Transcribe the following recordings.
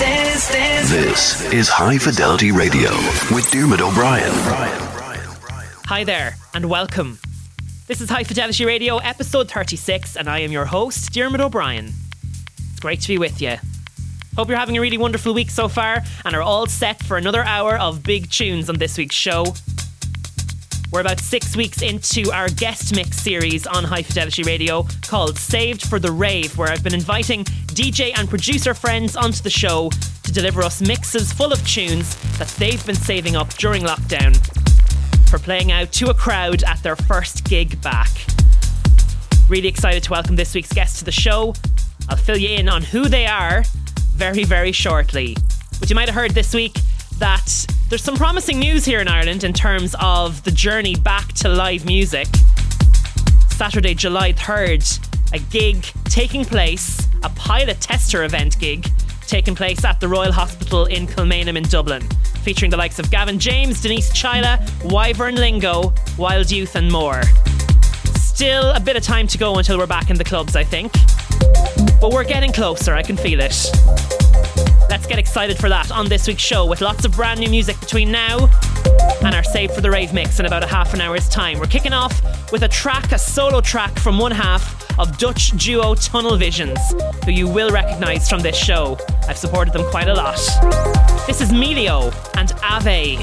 This is High Fidelity Radio with Diarmuid O'Brien. Hi there, and welcome. This is High Fidelity Radio, episode 36, and I am your host, Diarmuid O'Brien. It's great to be with you. Hope you're having a really wonderful week so far and are all set for another hour of big tunes on this week's show. We're about six weeks into our guest mix series on High Fidelity Radio called Saved for the Rave, where I've been inviting DJ and producer friends onto the show to deliver us mixes full of tunes that they've been saving up during lockdown for playing out to a crowd at their first gig back. Really excited to welcome this week's guest to the show. I'll fill you in on who they are very, very shortly. But you might have heard this week that there's some promising news here in Ireland in terms of the journey back to live music. Saturday, July 3rd, a gig taking place, a pilot tester event gig taking place at the Royal Hospital in Kilmainham in Dublin, featuring the likes of Gavin James, Denise Chaila, Wyvern Lingo, Wild Youth, and more. Still a bit of time to go until we're back in the clubs, I think. But we're getting closer, I can feel it. Let's get excited for that on this week's show with lots of brand new music between now and our Save for the Rave mix in about a half an hour's time. We're kicking off with a track, a solo track from one half of Dutch duo Tunnel Visions, who you will recognise from this show. I've supported them quite a lot. This is Melio and Ave.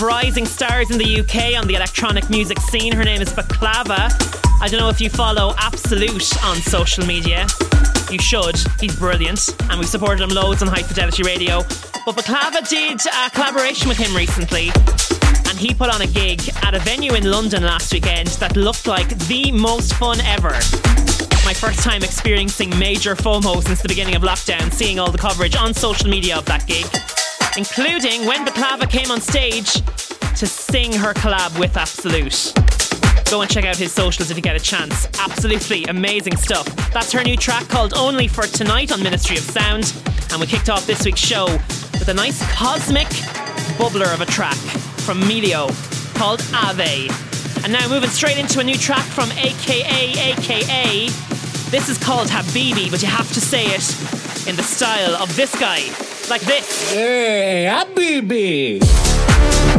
in the UK on the electronic music scene. Her name is Bklava. I don't know if you follow Absolute on social media. You should. He's brilliant, and we supported him loads on High Fidelity Radio. But Bklava did a collaboration with him recently, and he put on a gig at a venue in London last weekend that looked like the most fun ever my first time experiencing major FOMO since the beginning of lockdown, seeing all the coverage on social media of that gig, including when Bklava came on stage to sing her collab with Absolute. Go and check out his socials if you get a chance. Absolutely amazing stuff. That's her new track called Only for Tonight on Ministry of Sound. And we kicked off this week's show with a nice cosmic bubbler of a track from Melio called Ave. And now moving straight into a new track from AKA AKA. This is called Habibi, but you have to say it in the style of this guy. Like this. Hey, Habibi!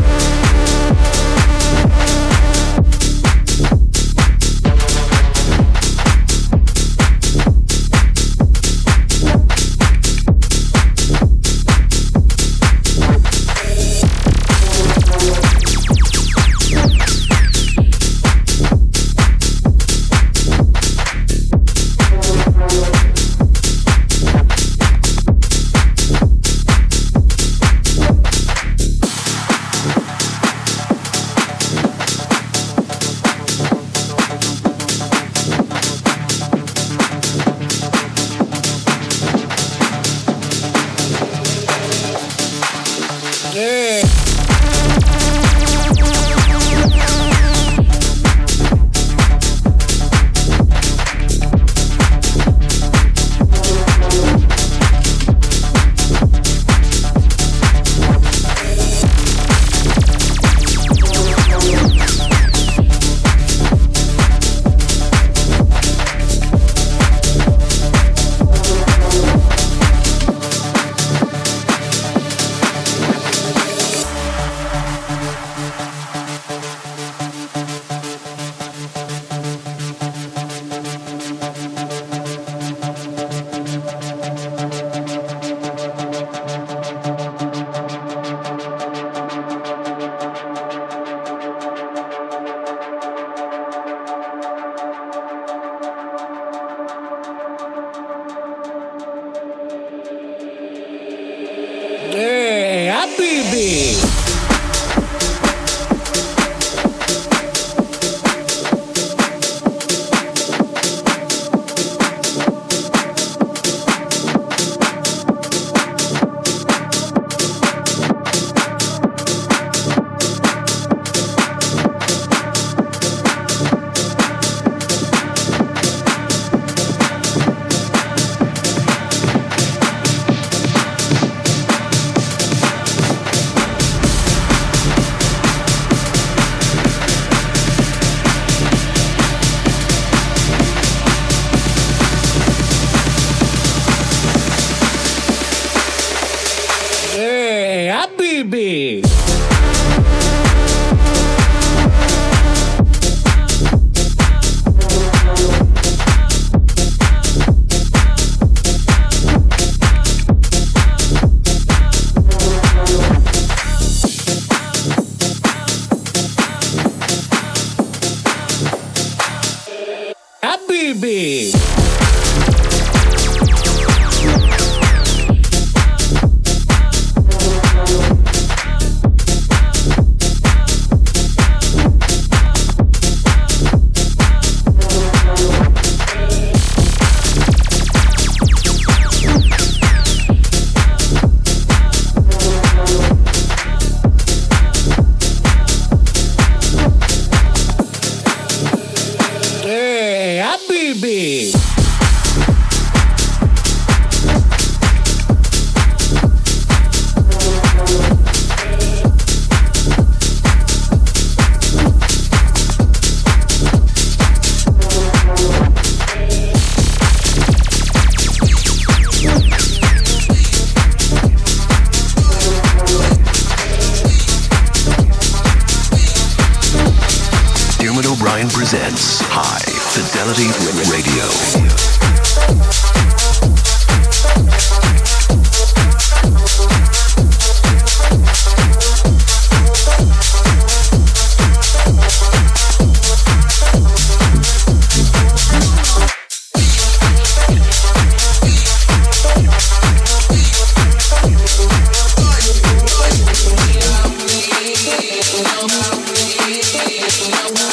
Habibi! Não.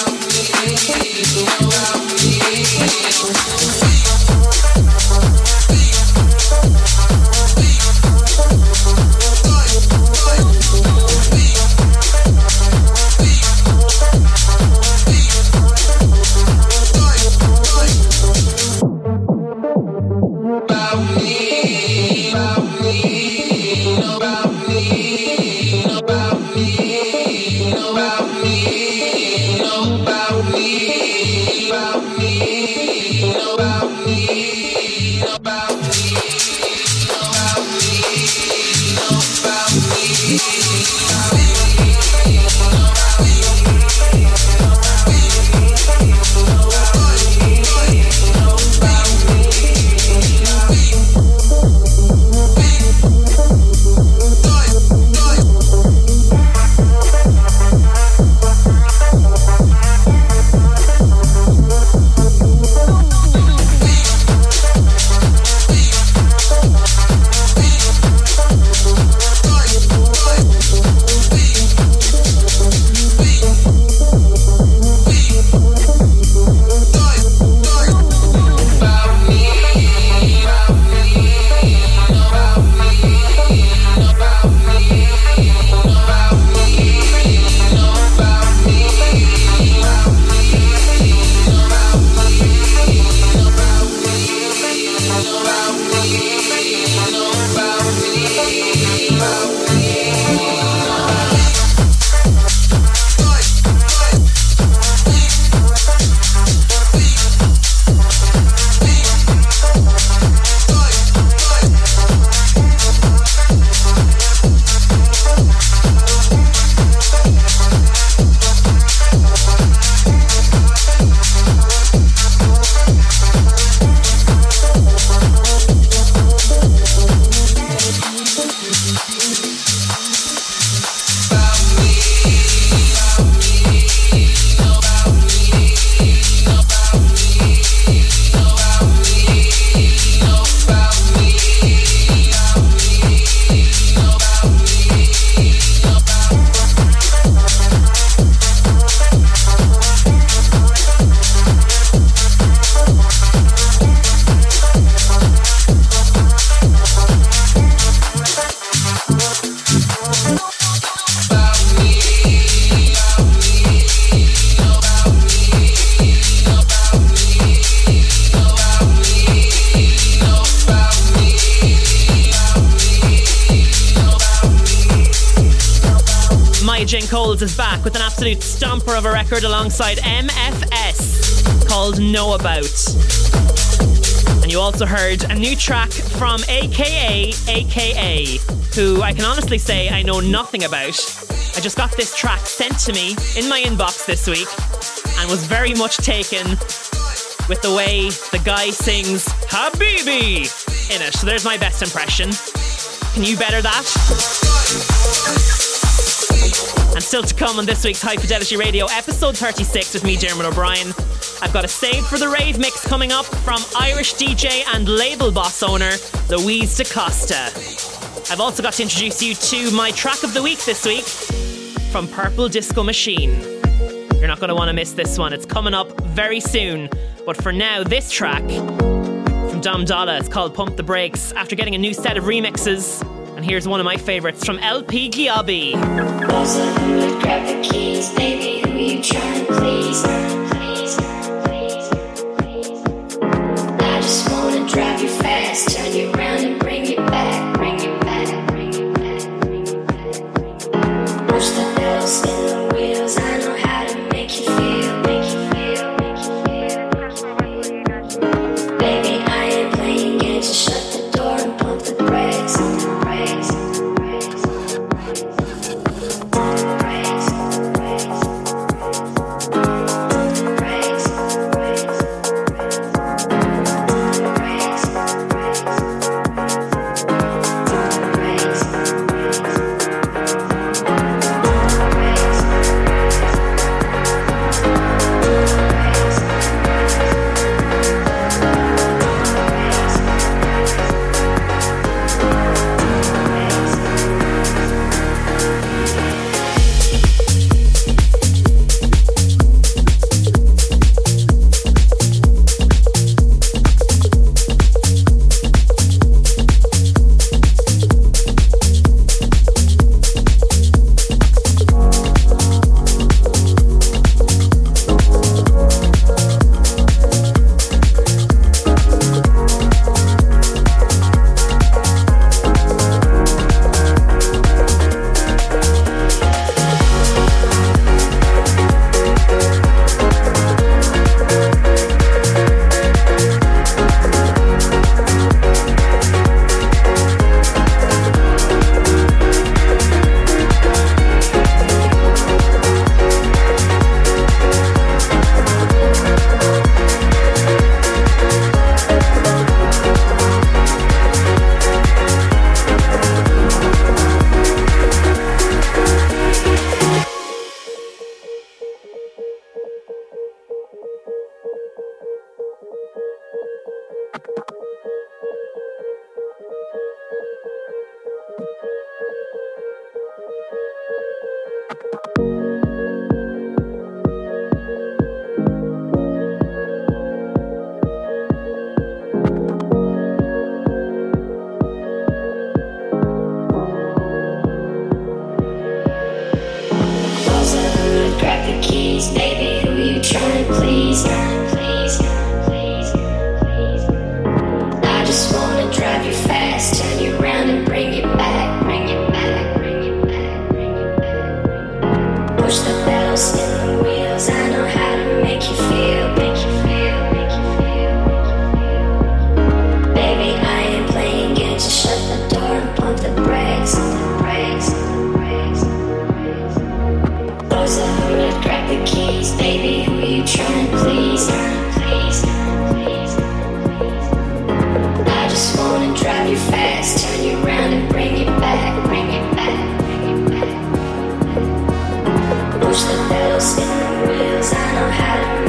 Track from AKA AKA, who I can honestly say I know nothing about. I just got this track sent to me in my inbox this week and was very much taken with the way the guy sings Habibi in it. So there's my best impression. Can you better that? And still to come on this week's High Fidelity Radio, episode 36 with me, Jeremy O'Brien. I've got a save for the rave mix coming up from Irish DJ and label boss owner Louise DaCosta. I've also got to introduce you to my track of the week this week from Purple Disco Machine. You're not going to want to miss this one. It's coming up very soon. But for now, this track from Dom Dolla is called Pump the Brakes after getting a new set of remixes and here's one of my favorites from LP Giobbi. turn you around and bring it back. wheels, spin the wheels. I know how to.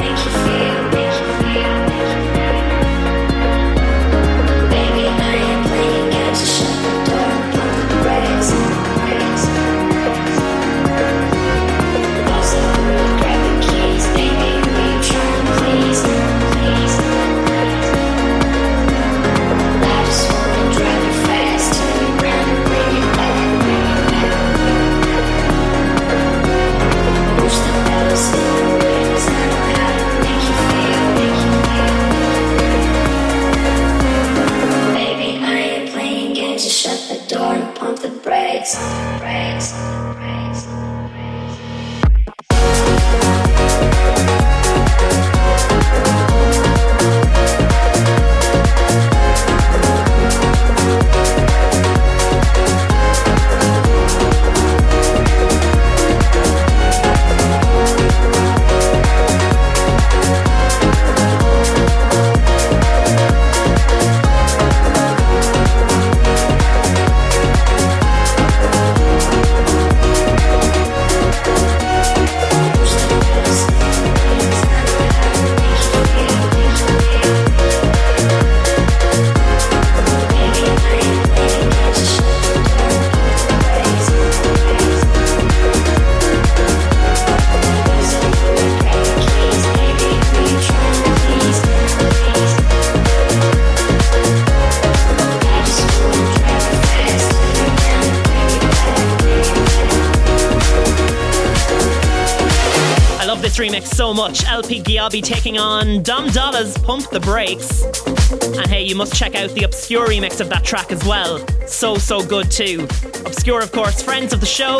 LP Giobbi taking on Dom Dolla's Pump the Brakes. And hey, you must check out the Obskür remix of that track as well. So, so good too. Obskür, of course, friends of the show.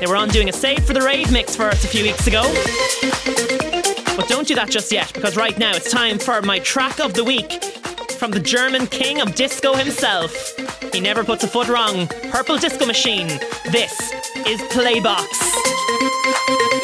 They were on doing a Save for the Rave mix for us a few weeks ago. But don't do that just yet, because right now it's time for my track of the week from the German king of disco himself. He never puts a foot wrong. Purple Disco Machine. This is Playbox.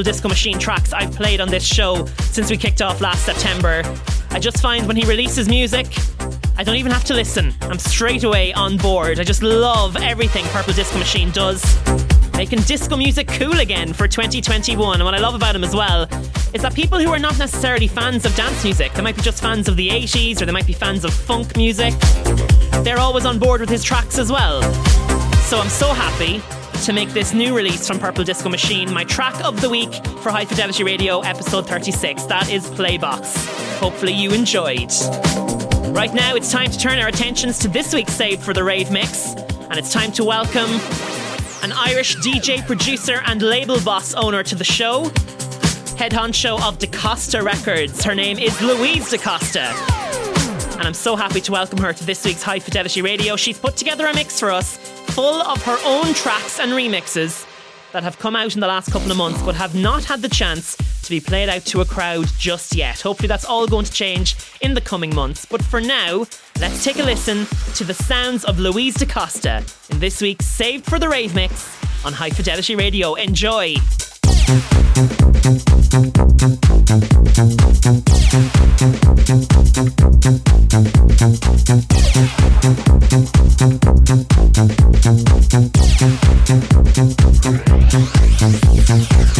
Purple Disco Machine tracks I've played on this show since we kicked off last September. I just find when he releases music, I don't even have to listen. I'm straight away on board. I just love everything Purple Disco Machine does. Making disco music cool again for 2021. And what I love about him as well is that people who are not necessarily fans of dance music, they might be just fans of the 80s or they might be fans of funk music, they're always on board with his tracks as well. So I'm so happy to make this new release from Purple Disco Machine my track of the week for High Fidelity Radio episode 36. That is Playbox. Hopefully you enjoyed. Right now, it's time to turn our attentions to this week's Save for the Rave mix, and it's time to welcome an Irish DJ, producer, and label boss owner to the show, head honcho of DaCosta Records. Her name is Louise DaCosta. And I'm so happy to welcome her to this week's High Fidelity Radio. She's put together a mix for us full of her own tracks and remixes that have come out in the last couple of months but have not had the chance to be played out to a crowd just yet. Hopefully, that's all going to change in the coming months. But for now, let's take a listen to the sounds of Louise DaCosta in this week's Saved for the Rave mix on High Fidelity Radio. Enjoy!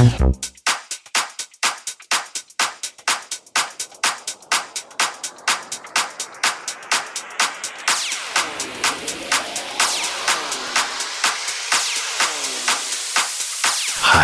Thank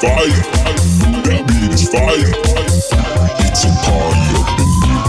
fire. That beat is fire. It's a party up in here.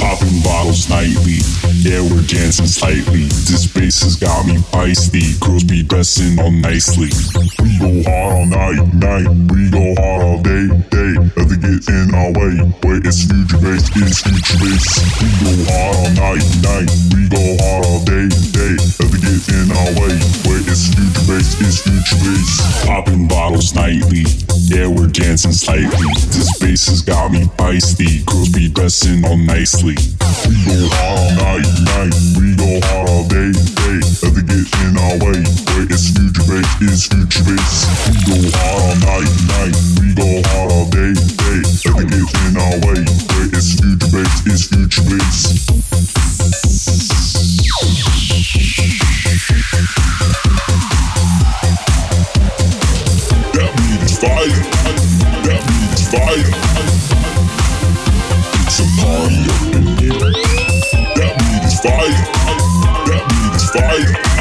Popping bottles nightly yeah, we're dancing slightly. This bass has got me feisty. Girls be dressing all nicely. We go hard all night, night. We go hard all day, day. Nothing gets in our way. Wait, it's future bass, it's future bass. We go hard all night, night. We go hard all day, day. Nothing gets in our way. Wait, it's future bass, it's future bass. Popping bottles nightly. Yeah, we're dancing slightly. This bass has got me feisty. Girls be dressing all nicely. We go hard all night night. We go hard all day, day. Nothing gets in our way. Wait, it's future bass, it's future bass. We go hard all night, night. We go hard all day, day. Nothing gets in our way. Wait, it's future bass, it's future bass. That beat is fire. That beat is fire. It's a party fire. That means fire.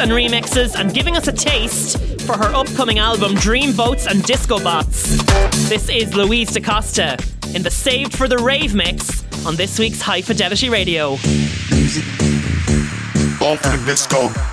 And remixes and giving us a taste for her upcoming album Dreamboats and Disco Bots. This is Louise DaCosta in the Saved for the Rave mix on this week's High Fidelity Radio. Music. For the disco.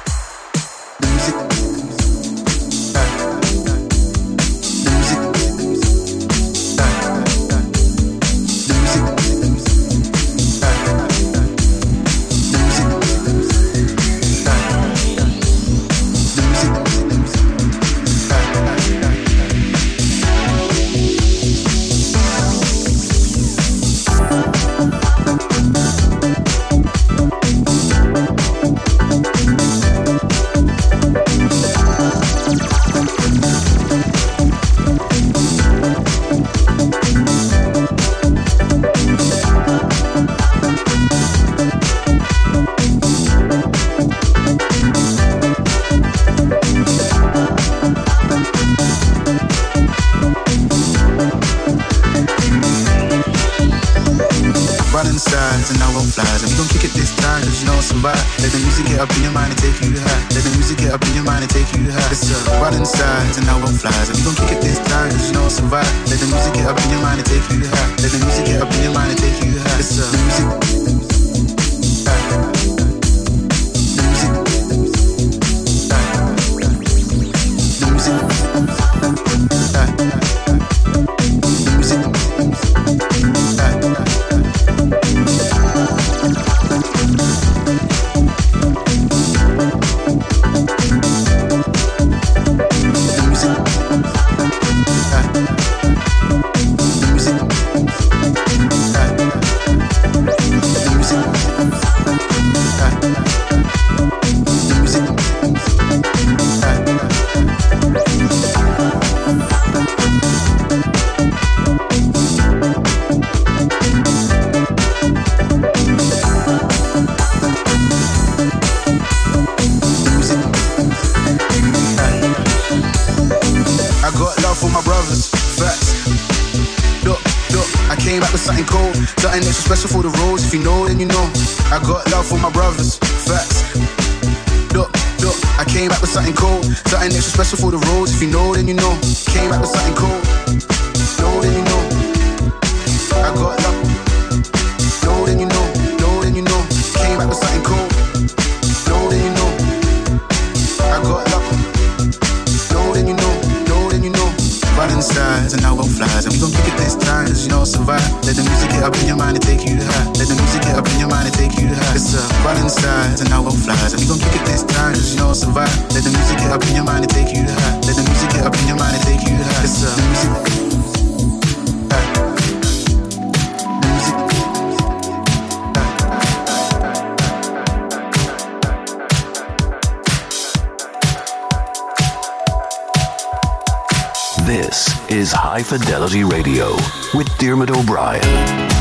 Survive. Let the music get up in your mind and take you high. Let the music get up in your mind and take you high. It's a running sides and now flies. And we gon' kick it this time, cause you know survive. Let the music get up in your mind and take you high. Let the music get up in your mind and take you high. It's a music. Is High Fidelity Radio with Diarmuid O'Brien.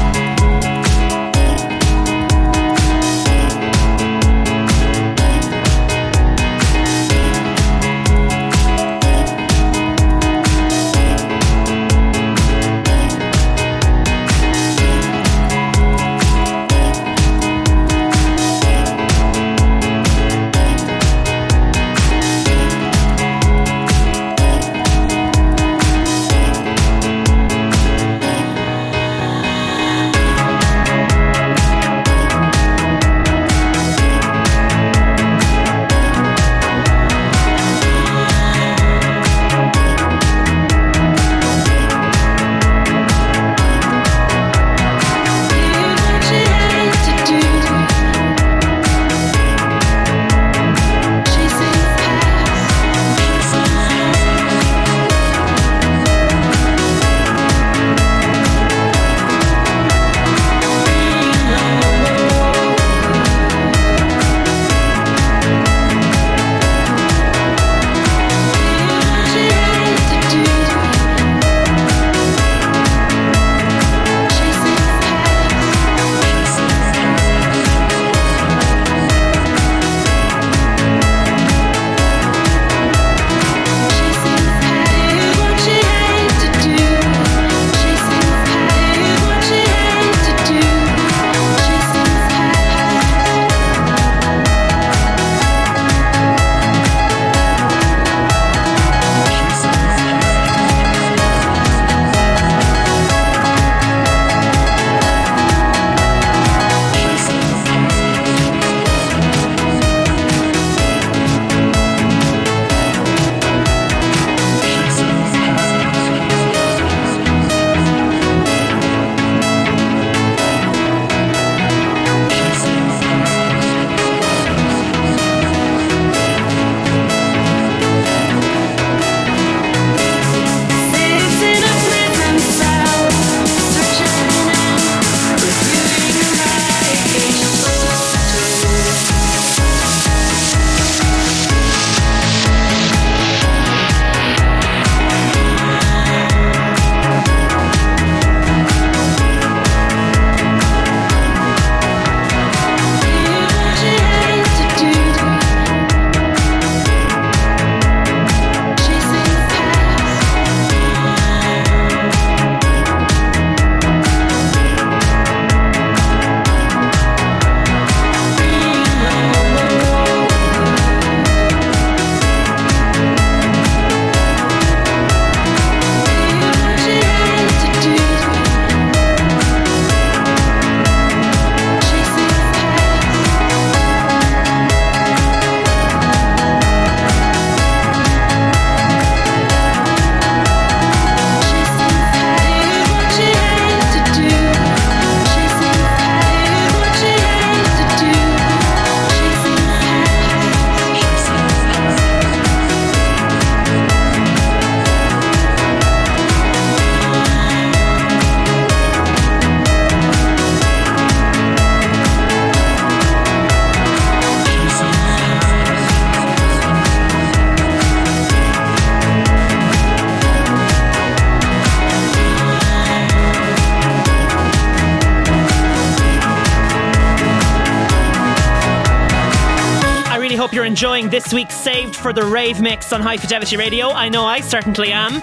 This week's Saved for the Rave mix on High Fidelity Radio. I know I certainly am.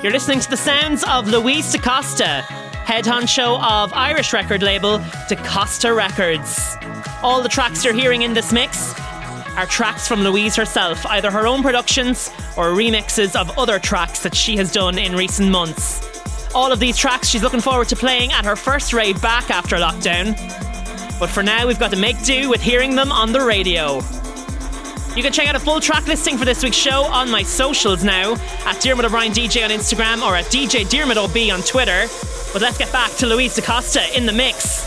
You're listening to the sounds of Louise DaCosta, head honcho of Irish record label DaCosta Records. All the tracks you're hearing in this mix are tracks from Louise herself, either her own productions or remixes of other tracks that she has done in recent months. All of these tracks she's looking forward to playing at her first rave back after lockdown. But for now, we've got to make do with hearing them on the radio. You can check out a full track listing for this week's show on my socials now at Diarmuid O'Brien DJ on Instagram or at DJ Diarmuid OB on Twitter. But let's get back to Louise DaCosta in the mix.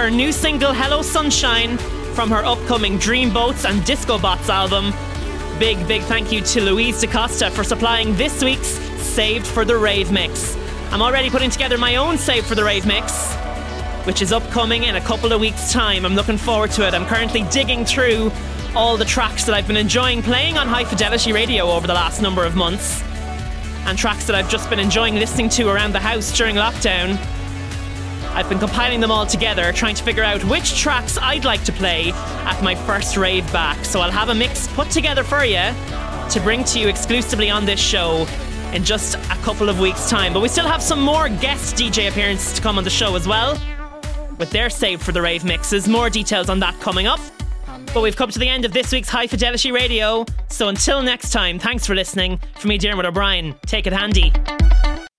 Her new single Hello Sunshine from her upcoming Dreamboats and Disco Bots album. Big, big thank you to Louise DaCosta for supplying this week's Saved for the Rave mix. I'm already putting together my own Saved for the Rave mix, which is upcoming in a couple of weeks' time. I'm looking forward to it. I'm currently digging through all the tracks that I've been enjoying playing on High Fidelity Radio over the last number of months, and tracks that I've just been enjoying listening to around the house during lockdown. I've been compiling them all together, trying to figure out which tracks I'd like to play at my first rave back. So I'll have a mix put together for you to bring to you exclusively on this show in just a couple of weeks' time. But we still have some more guest DJ appearances to come on the show as well, with their save for the rave mixes. More details on that coming up. But we've come to the end of this week's High Fidelity Radio. So until next time, thanks for listening. For me, Diarmuid O'Brien, take it handy.